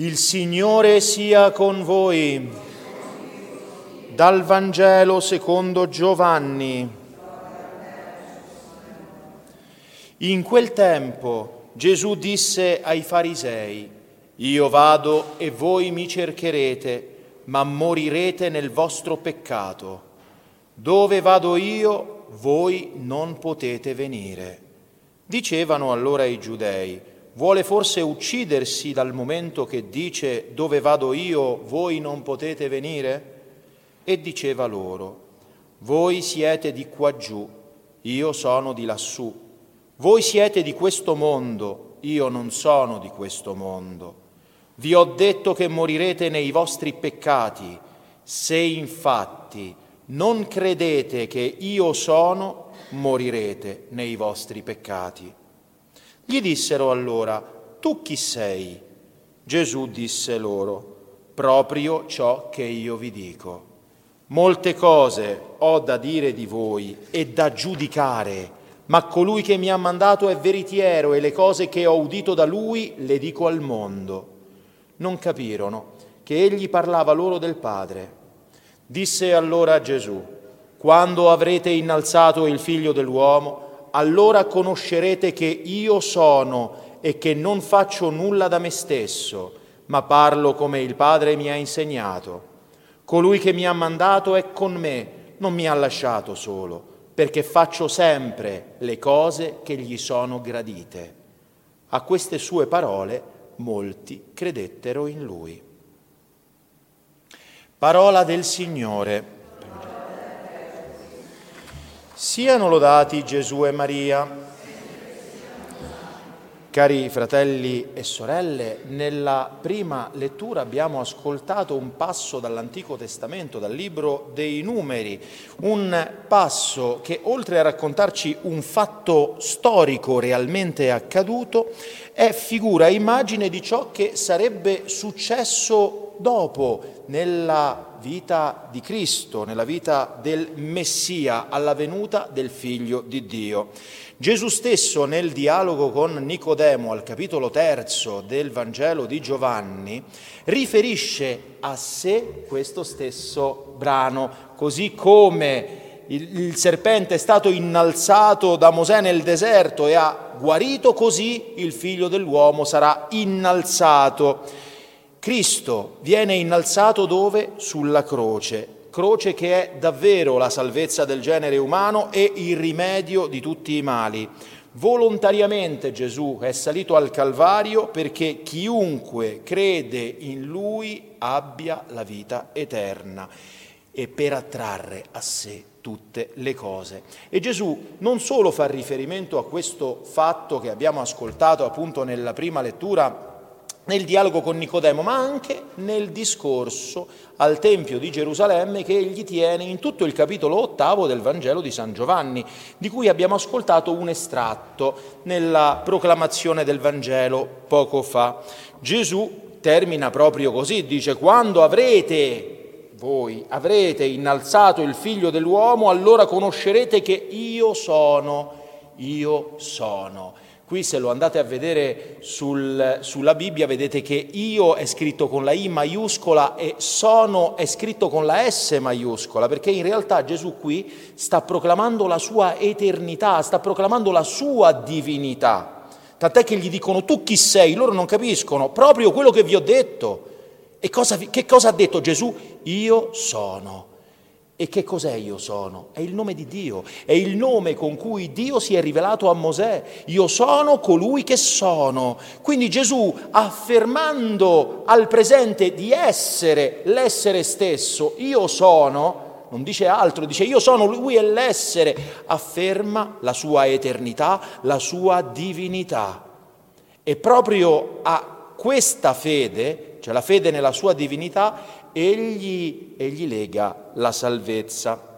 Il Signore sia con voi. Dal Vangelo secondo Giovanni. In quel tempo Gesù disse ai farisei, Io vado e voi mi cercherete, ma morirete nel vostro peccato. Dove vado io, voi non potete venire. Dicevano allora i giudei, Vuole forse uccidersi dal momento che dice dove vado io, voi non potete venire? E diceva loro, voi siete di qua giù, io sono di lassù. Voi siete di questo mondo, io non sono di questo mondo. Vi ho detto che morirete nei vostri peccati, se infatti non credete che io sono, morirete nei vostri peccati. Gli dissero allora, tu chi sei? Gesù disse loro, proprio ciò che io vi dico. Molte cose ho da dire di voi e da giudicare, ma colui che mi ha mandato è veritiero e le cose che ho udito da lui le dico al mondo. Non capirono che egli parlava loro del Padre. Disse allora Gesù, quando avrete innalzato il figlio dell'uomo, allora conoscerete che io sono e che non faccio nulla da me stesso, ma parlo come il Padre mi ha insegnato. Colui che mi ha mandato è con me, non mi ha lasciato solo, perché faccio sempre le cose che gli sono gradite. A queste sue parole molti credettero in lui. Parola del Signore. Siano lodati Gesù e Maria. Cari fratelli e sorelle, nella prima lettura abbiamo ascoltato un passo dall'Antico Testamento, dal libro dei numeri, un passo che oltre a raccontarci un fatto storico realmente accaduto, è figura immagine di ciò che sarebbe successo dopo nella vita di Cristo, nella vita del Messia, alla venuta del Figlio di Dio. Gesù stesso nel dialogo con Nicodemo al capitolo terzo del Vangelo di Giovanni riferisce a sé questo stesso brano, così come il, serpente è stato innalzato da Mosè nel deserto e ha guarito, così il figlio dell'uomo sarà innalzato. Cristo viene innalzato dove? Sulla croce, croce che è davvero la salvezza del genere umano e il rimedio di tutti i mali. Volontariamente Gesù è salito al Calvario perché chiunque crede in Lui abbia la vita eterna e per attrarre a sé tutte le cose. E Gesù non solo fa riferimento a questo fatto che abbiamo ascoltato appunto nella prima lettura nel dialogo con Nicodemo, ma anche nel discorso al Tempio di Gerusalemme che egli tiene in tutto il capitolo ottavo del Vangelo di San Giovanni, di cui abbiamo ascoltato un estratto nella proclamazione del Vangelo poco fa. Gesù termina proprio così, dice, quando avrete voi avrete innalzato il figlio dell'uomo, allora conoscerete che io sono, io sono. Qui se lo andate a vedere sul, sulla Bibbia vedete che io è scritto con la I maiuscola e sono è scritto con la S maiuscola, perché in realtà Gesù qui sta proclamando la sua eternità, sta proclamando la sua divinità. Tant'è che gli dicono tu chi sei? Loro non capiscono proprio quello che vi ho detto. E cosa, che cosa ha detto Gesù? Io sono. E che cos'è io sono? È il nome di Dio, è il nome con cui Dio si è rivelato a Mosè. Io sono colui che sono. Quindi Gesù, affermando al presente di essere l'essere stesso, io sono, non dice altro, dice io sono, lui è l'essere, afferma la sua eternità, la sua divinità. E proprio a questa fede, cioè la fede nella sua divinità, egli, egli lega la salvezza.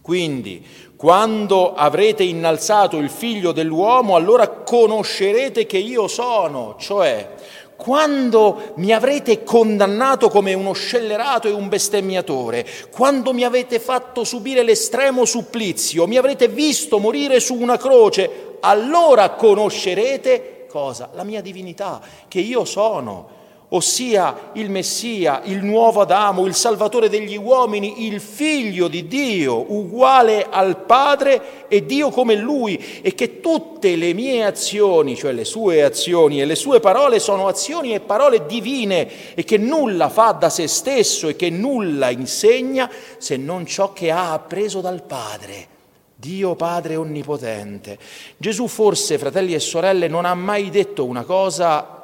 Quindi, quando avrete innalzato il figlio dell'uomo, allora conoscerete che io sono, cioè quando mi avrete condannato come uno scellerato e un bestemmiatore, quando mi avete fatto subire l'estremo supplizio, mi avrete visto morire su una croce, allora conoscerete cosa? La mia divinità, che io sono. Ossia il Messia, il nuovo Adamo, il Salvatore degli uomini, il Figlio di Dio, uguale al Padre e Dio come Lui, e che tutte le mie azioni, cioè le sue azioni e le sue parole, sono azioni e parole divine, e che nulla fa da se stesso e che nulla insegna se non ciò che ha appreso dal Padre. Dio Padre Onnipotente. Gesù forse, fratelli e sorelle, non ha mai detto una cosa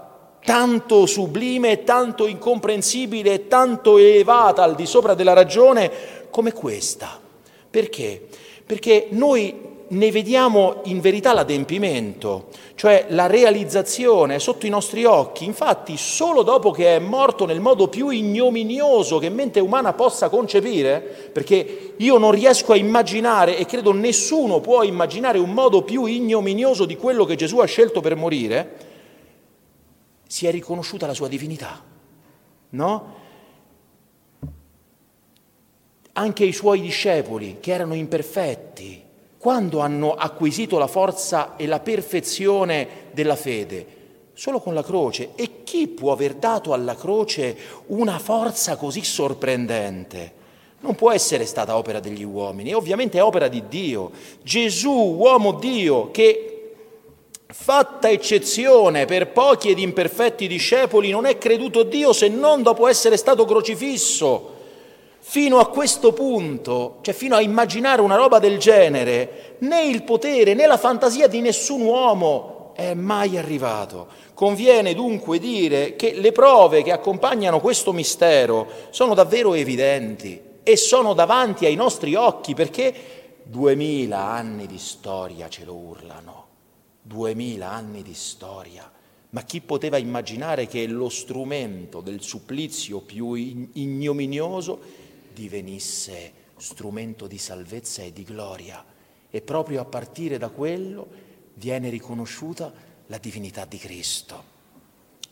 tanto sublime, tanto incomprensibile, tanto elevata al di sopra della ragione come questa. Perché? Perché noi ne vediamo in verità l'adempimento, cioè la realizzazione sotto i nostri occhi. Infatti, solo dopo che è morto nel modo più ignominioso che mente umana possa concepire, perché io non riesco a immaginare e credo nessuno può immaginare un modo più ignominioso di quello che Gesù ha scelto per morire, si è riconosciuta la sua divinità, no? Anche i suoi discepoli, che erano imperfetti, quando hanno acquisito la forza e la perfezione della fede? Solo con la croce. E chi può aver dato alla croce una forza così sorprendente? Non può essere stata opera degli uomini, ovviamente è opera di Dio. Gesù, uomo Dio, che fatta eccezione per pochi ed imperfetti discepoli, non è creduto Dio se non dopo essere stato crocifisso. Fino a questo punto, cioè fino a immaginare una roba del genere, né il potere né la fantasia di nessun uomo è mai arrivato. Conviene dunque dire che le prove che accompagnano questo mistero sono davvero evidenti e sono davanti ai nostri occhi perché duemila anni di storia ce lo urlano duemila anni di storia, ma chi poteva immaginare che lo strumento del supplizio più ignominioso divenisse strumento di salvezza e di gloria? E proprio a partire da quello viene riconosciuta la divinità di Cristo.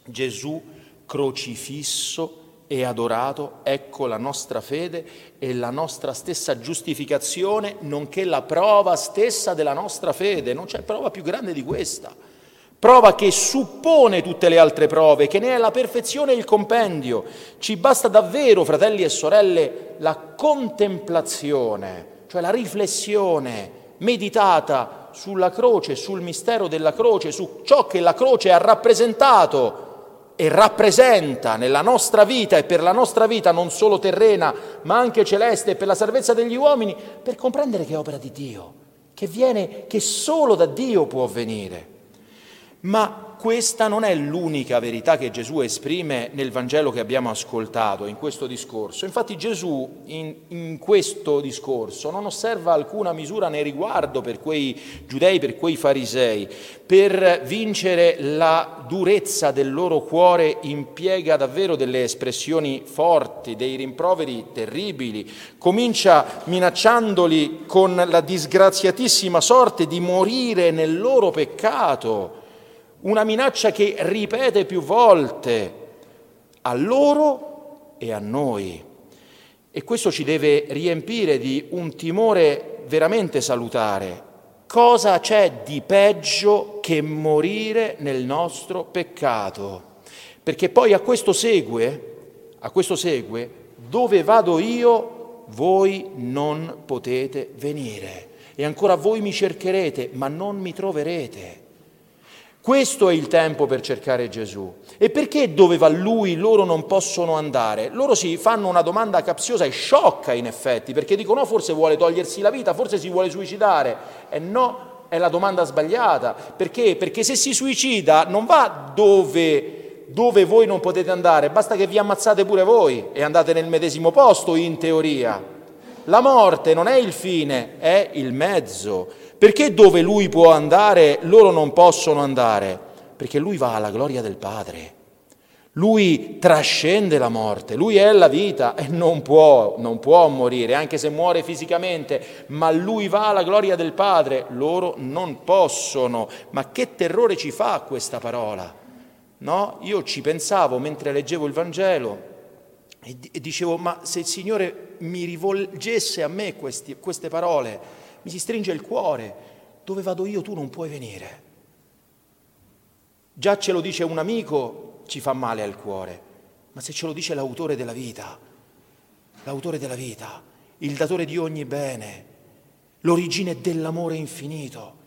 Gesù crocifisso e adorato, ecco la nostra fede e la nostra stessa giustificazione, nonché la prova stessa della nostra fede. Non c'è prova più grande di questa. Prova che suppone tutte le altre prove, che ne è la perfezione e il compendio. Ci basta davvero, fratelli e sorelle, la contemplazione, cioè la riflessione meditata sulla croce, sul mistero della croce, su ciò che la croce ha rappresentato e rappresenta nella nostra vita e per la nostra vita non solo terrena ma anche celeste e per la salvezza degli uomini, per comprendere che è opera di Dio, che viene, che solo da Dio può venire. Ma questa non è l'unica verità che Gesù esprime nel Vangelo che abbiamo ascoltato, in questo discorso. Infatti Gesù in, in, questo discorso non osserva alcuna misura nei riguardo per quei giudei, per quei farisei. Per vincere la durezza del loro cuore impiega davvero delle espressioni forti, dei rimproveri terribili. Comincia minacciandoli con la disgraziatissima sorte di morire nel loro peccato una minaccia che ripete più volte a loro e a noi. E questo ci deve riempire di un timore veramente salutare. Cosa c'è di peggio che morire nel nostro peccato? Perché poi a questo segue, a questo segue, dove vado io, voi non potete venire. E ancora voi mi cercherete, ma non mi troverete. Questo è il tempo per cercare Gesù. E perché dove va lui loro non possono andare? Loro si fanno una domanda capziosa e sciocca in effetti, perché dicono no, forse vuole togliersi la vita, forse si vuole suicidare. E no, è la domanda sbagliata. Perché? Perché se si suicida non va dove, dove voi non potete andare, basta che vi ammazzate pure voi e andate nel medesimo posto in teoria. La morte non è il fine, è il mezzo. Perché dove lui può andare loro non possono andare? Perché lui va alla gloria del Padre. Lui trascende la morte, lui è la vita e non può, non può morire, anche se muore fisicamente, ma lui va alla gloria del Padre, loro non possono. Ma che terrore ci fa questa parola? No? Io ci pensavo mentre leggevo il Vangelo e, dicevo, ma se il Signore mi rivolgesse a me questi, queste parole, mi si stringe il cuore. Dove vado io tu non puoi venire. Già ce lo dice un amico, ci fa male al cuore. ma se ce lo dice l'autore della vita, l'autore della vita, il datore di ogni bene, l'origine dell'amore infinito,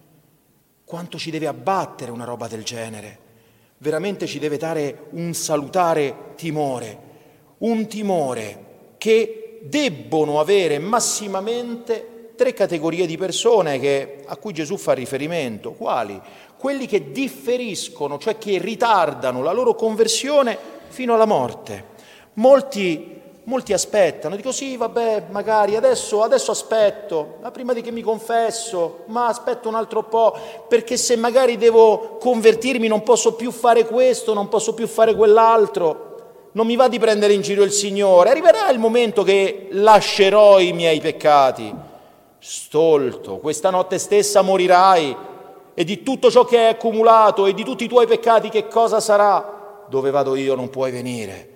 quanto ci deve abbattere una roba del genere? Veramente ci deve dare un salutare timore, un timore che debbono avere massimamente tre categorie di persone che, a cui Gesù fa riferimento. Quali? Quelli che differiscono, cioè che ritardano la loro conversione fino alla morte. Molti molti aspettano, dico sì, vabbè, magari adesso, adesso aspetto, ma prima di che mi confesso, ma aspetto un altro po', perché se magari devo convertirmi non posso più fare questo, non posso più fare quell'altro, non mi va di prendere in giro il Signore, arriverà il momento che lascerò i miei peccati. Stolto, questa notte stessa morirai. E di tutto ciò che hai accumulato e di tutti i tuoi peccati che cosa sarà? Dove vado io non puoi venire.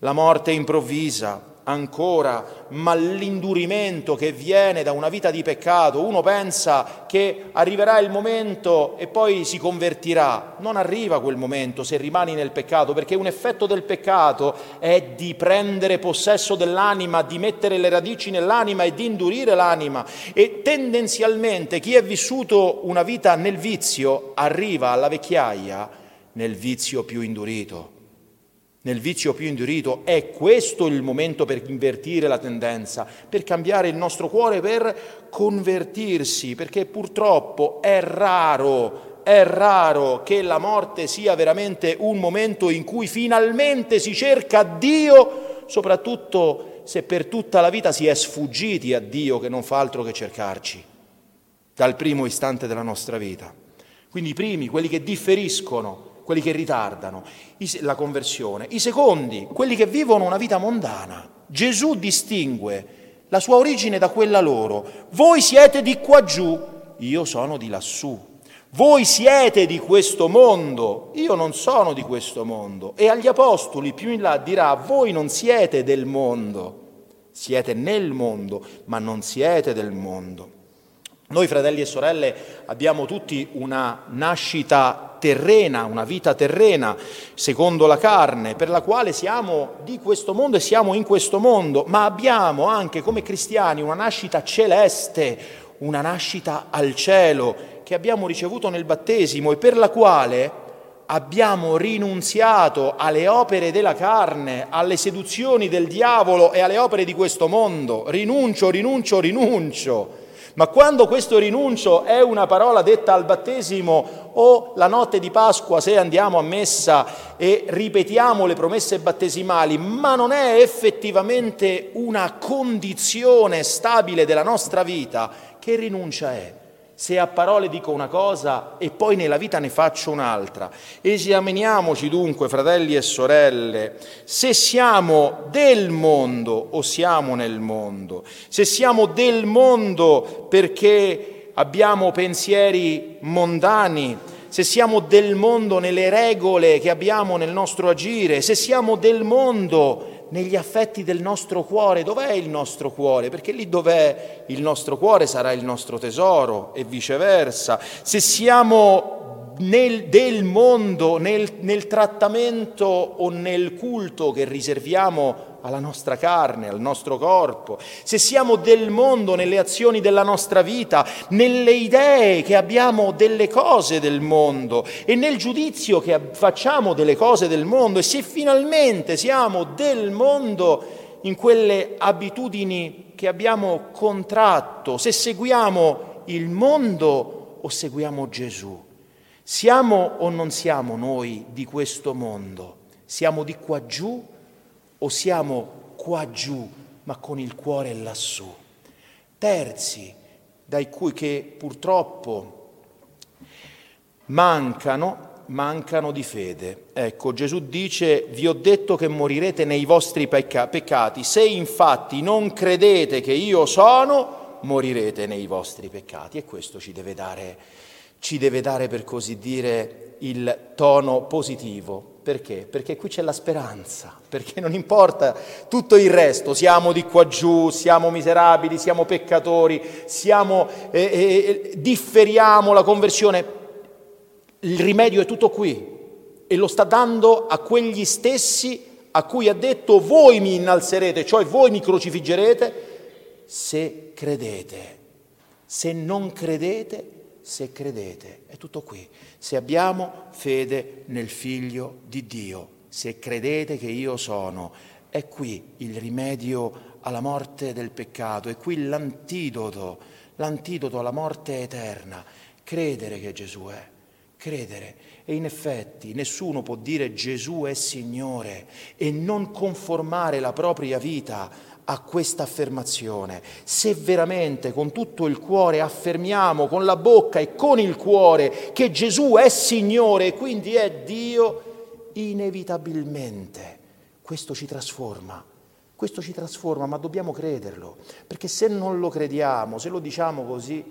La morte improvvisa, ancora, ma l'indurimento che viene da una vita di peccato, uno pensa che arriverà il momento e poi si convertirà. Non arriva quel momento se rimani nel peccato, perché un effetto del peccato è di prendere possesso dell'anima, di mettere le radici nell'anima e di indurire l'anima. E tendenzialmente chi è vissuto una vita nel vizio arriva alla vecchiaia nel vizio più indurito nel vizio più indurito. È questo il momento per invertire la tendenza, per cambiare il nostro cuore, per convertirsi, perché purtroppo è raro, è raro che la morte sia veramente un momento in cui finalmente si cerca Dio, soprattutto se per tutta la vita si è sfuggiti a Dio che non fa altro che cercarci, dal primo istante della nostra vita. Quindi i primi, quelli che differiscono, quelli che ritardano la conversione, i secondi, quelli che vivono una vita mondana. Gesù distingue la sua origine da quella loro. Voi siete di qua giù, io sono di lassù. Voi siete di questo mondo, io non sono di questo mondo. E agli apostoli più in là dirà, voi non siete del mondo, siete nel mondo, ma non siete del mondo. Noi fratelli e sorelle abbiamo tutti una nascita terrena, una vita terrena, secondo la carne, per la quale siamo di questo mondo e siamo in questo mondo, ma abbiamo anche come cristiani una nascita celeste, una nascita al cielo che abbiamo ricevuto nel battesimo e per la quale abbiamo rinunziato alle opere della carne, alle seduzioni del diavolo e alle opere di questo mondo. Rinuncio, rinuncio, rinuncio ma quando questo rinuncio è una parola detta al battesimo o la notte di Pasqua se andiamo a messa e ripetiamo le promesse battesimali, ma non è effettivamente una condizione stabile della nostra vita, che rinuncia è? Se a parole dico una cosa e poi nella vita ne faccio un'altra. Esaminiamoci dunque, fratelli e sorelle, se siamo del mondo o siamo nel mondo, se siamo del mondo perché abbiamo pensieri mondani, se siamo del mondo nelle regole che abbiamo nel nostro agire, se siamo del mondo negli affetti del nostro cuore. Dov'è il nostro cuore? Perché lì dov'è il nostro cuore sarà il nostro tesoro e viceversa. Se siamo nel, del mondo, nel, nel trattamento o nel culto che riserviamo alla nostra carne, al nostro corpo, se siamo del mondo nelle azioni della nostra vita, nelle idee che abbiamo delle cose del mondo e nel giudizio che facciamo delle cose del mondo e se finalmente siamo del mondo in quelle abitudini che abbiamo contratto, se seguiamo il mondo o seguiamo Gesù. Siamo o non siamo noi di questo mondo? Siamo di qua giù o siamo qua giù ma con il cuore lassù. Terzi, dai cui che purtroppo mancano, mancano di fede. Ecco, Gesù dice, vi ho detto che morirete nei vostri pecca- peccati, se infatti non credete che io sono, morirete nei vostri peccati. E questo ci deve dare, ci deve dare per così dire, il tono positivo perché? Perché qui c'è la speranza, perché non importa tutto il resto, siamo di qua giù, siamo miserabili, siamo peccatori, siamo, eh, eh, differiamo la conversione, il rimedio è tutto qui e lo sta dando a quegli stessi a cui ha detto voi mi innalzerete, cioè voi mi crocifiggerete, se credete. Se non credete, se credete. È tutto qui. Se abbiamo fede nel Figlio di Dio, se credete che io sono, è qui il rimedio alla morte del peccato, è qui l'antidoto, l'antidoto alla morte eterna. Credere che Gesù è, credere. E in effetti nessuno può dire Gesù è Signore e non conformare la propria vita a questa affermazione. Se veramente con tutto il cuore affermiamo con la bocca e con il cuore che Gesù è Signore e quindi è Dio, inevitabilmente questo ci trasforma. Questo ci trasforma, ma dobbiamo crederlo, perché se non lo crediamo, se lo diciamo così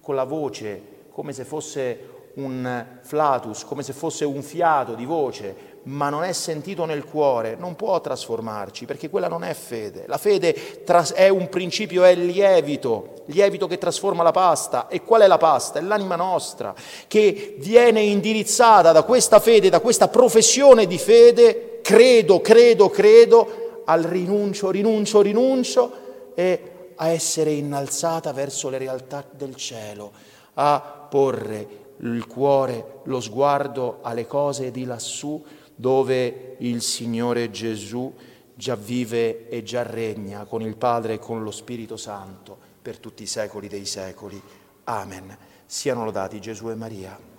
con la voce, come se fosse un flatus, come se fosse un fiato di voce, ma non è sentito nel cuore, non può trasformarci, perché quella non è fede. La fede è un principio, è lievito, lievito che trasforma la pasta. E qual è la pasta? È l'anima nostra, che viene indirizzata da questa fede, da questa professione di fede, credo, credo, credo, al rinuncio, rinuncio, rinuncio e a essere innalzata verso le realtà del cielo, a porre il cuore, lo sguardo alle cose di lassù dove il Signore Gesù già vive e già regna con il Padre e con lo Spirito Santo per tutti i secoli dei secoli. Amen. Siano lodati Gesù e Maria.